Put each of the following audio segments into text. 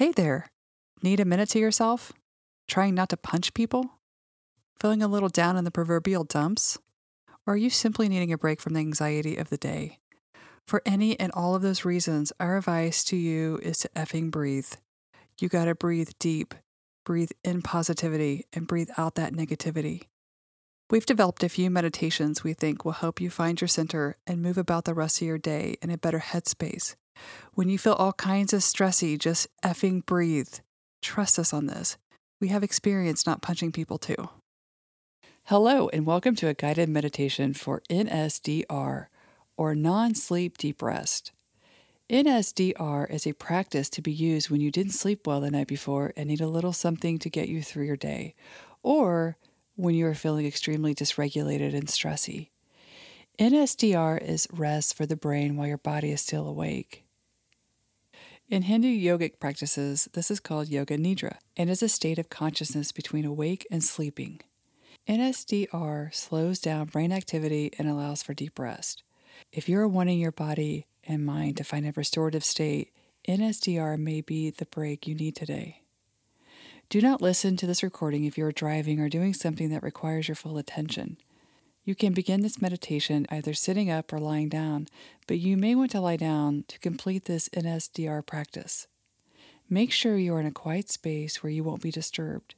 Hey there. Need a minute to yourself? Trying not to punch people? Feeling a little down in the proverbial dumps? Or are you simply needing a break from the anxiety of the day? For any and all of those reasons, our advice to you is to effing breathe. You gotta breathe deep, breathe in positivity, and breathe out that negativity. We've developed a few meditations we think will help you find your center and move about the rest of your day in a better headspace. When you feel all kinds of stressy, just effing breathe. Trust us on this. We have experience not punching people too. Hello, and welcome to a guided meditation for NSDR, or non sleep deep rest. NSDR is a practice to be used when you didn't sleep well the night before and need a little something to get you through your day, or when you are feeling extremely dysregulated and stressy. NSDR is rest for the brain while your body is still awake. In Hindu yogic practices, this is called Yoga Nidra and is a state of consciousness between awake and sleeping. NSDR slows down brain activity and allows for deep rest. If you're wanting your body and mind to find a restorative state, NSDR may be the break you need today. Do not listen to this recording if you are driving or doing something that requires your full attention. You can begin this meditation either sitting up or lying down, but you may want to lie down to complete this NSDR practice. Make sure you are in a quiet space where you won't be disturbed.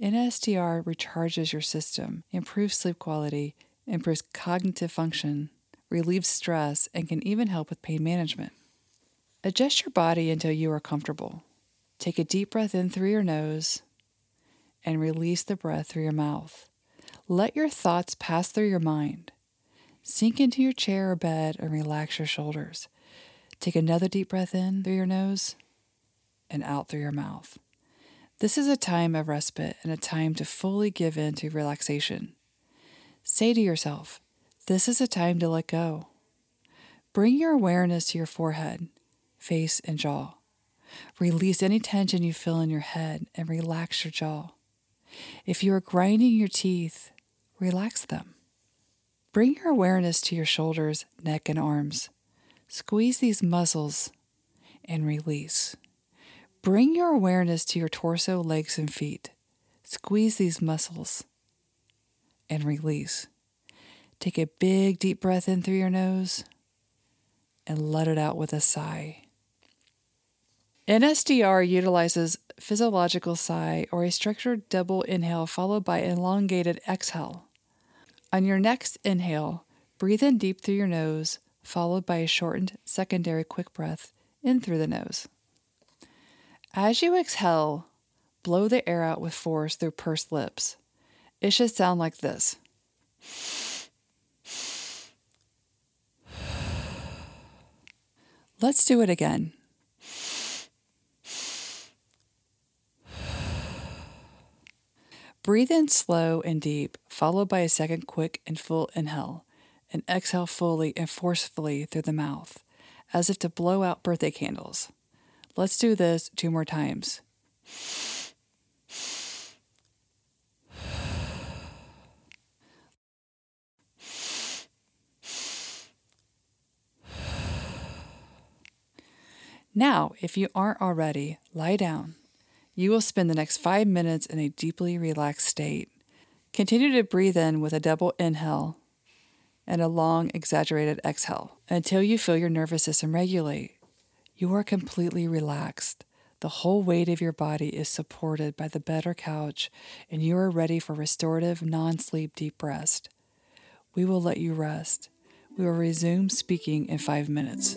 NSDR recharges your system, improves sleep quality, improves cognitive function, relieves stress, and can even help with pain management. Adjust your body until you are comfortable. Take a deep breath in through your nose and release the breath through your mouth. Let your thoughts pass through your mind. Sink into your chair or bed and relax your shoulders. Take another deep breath in through your nose and out through your mouth. This is a time of respite and a time to fully give in to relaxation. Say to yourself, This is a time to let go. Bring your awareness to your forehead, face, and jaw. Release any tension you feel in your head and relax your jaw. If you are grinding your teeth, relax them. Bring your awareness to your shoulders, neck, and arms. Squeeze these muscles and release. Bring your awareness to your torso, legs, and feet. Squeeze these muscles and release. Take a big, deep breath in through your nose and let it out with a sigh. NSDR utilizes physiological sigh or a structured double inhale followed by elongated exhale. On your next inhale, breathe in deep through your nose, followed by a shortened secondary quick breath in through the nose. As you exhale, blow the air out with force through pursed lips. It should sound like this. Let's do it again. Breathe in slow and deep, followed by a second quick and full inhale, and exhale fully and forcefully through the mouth, as if to blow out birthday candles. Let's do this two more times. Now, if you aren't already, lie down you will spend the next five minutes in a deeply relaxed state. Continue to breathe in with a double inhale and a long, exaggerated exhale until you feel your nervous system regulate. You are completely relaxed. The whole weight of your body is supported by the better couch, and you are ready for restorative, non sleep deep rest. We will let you rest. We will resume speaking in five minutes.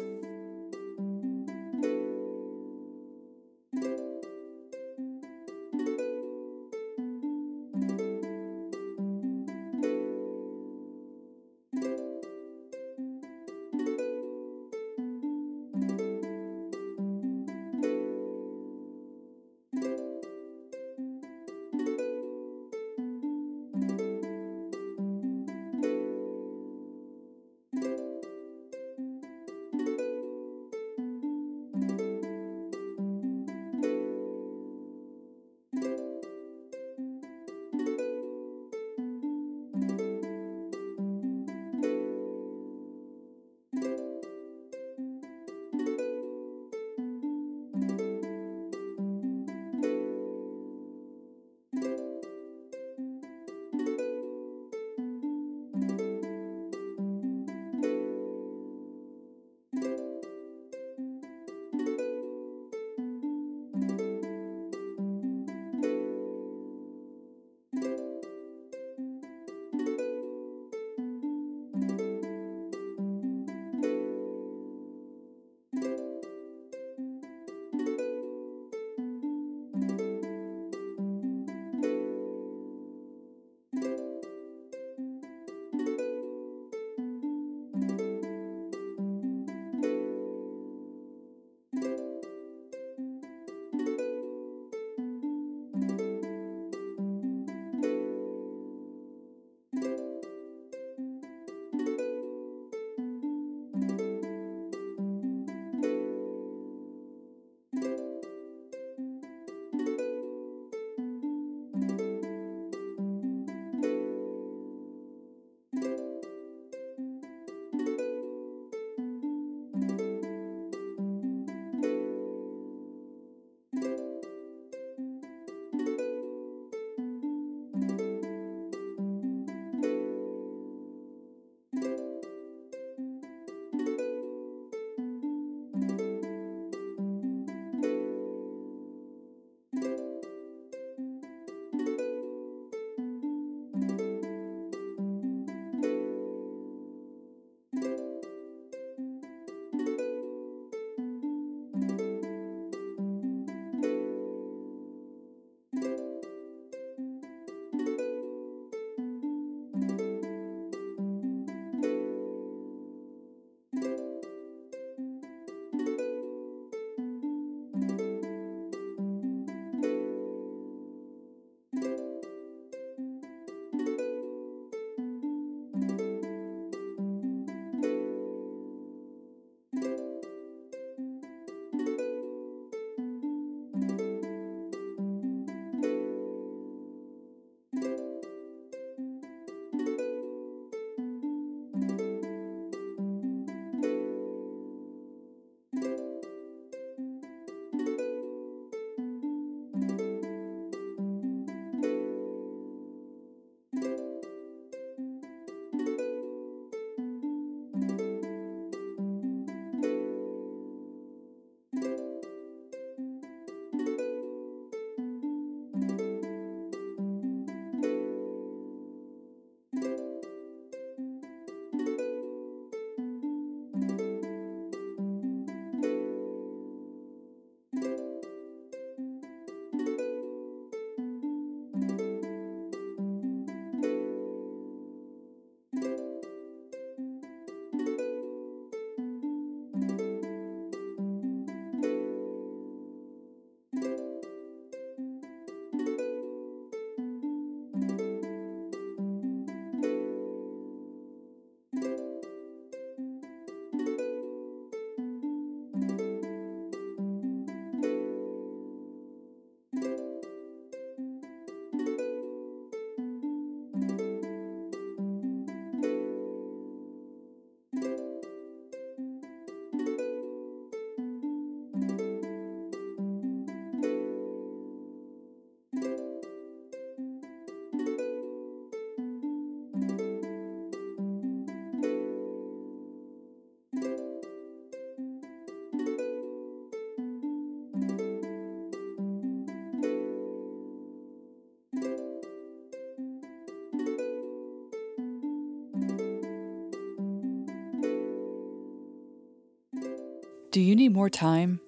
You need more time?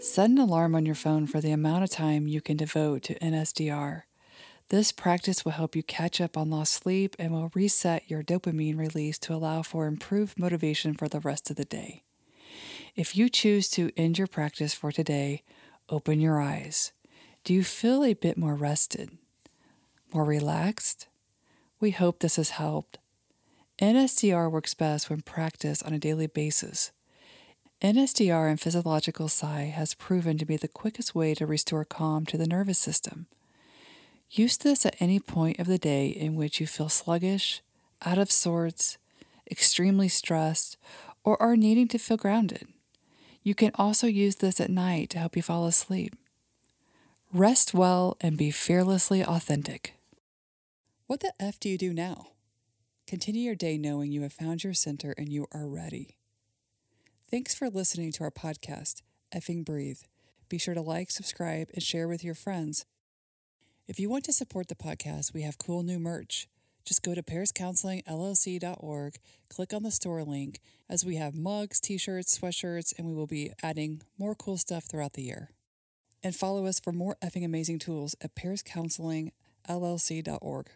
Set an alarm on your phone for the amount of time you can devote to NSDR. This practice will help you catch up on lost sleep and will reset your dopamine release to allow for improved motivation for the rest of the day. If you choose to end your practice for today, open your eyes. Do you feel a bit more rested? More relaxed? We hope this has helped. NSDR works best when practiced on a daily basis. NSDR and physiological sigh has proven to be the quickest way to restore calm to the nervous system. Use this at any point of the day in which you feel sluggish, out of sorts, extremely stressed, or are needing to feel grounded. You can also use this at night to help you fall asleep. Rest well and be fearlessly authentic. What the F do you do now? Continue your day knowing you have found your center and you are ready. Thanks for listening to our podcast, Effing Breathe. Be sure to like, subscribe, and share with your friends. If you want to support the podcast, we have cool new merch. Just go to pariscounselingllc.org, click on the store link, as we have mugs, t shirts, sweatshirts, and we will be adding more cool stuff throughout the year. And follow us for more effing amazing tools at pariscounselingllc.org.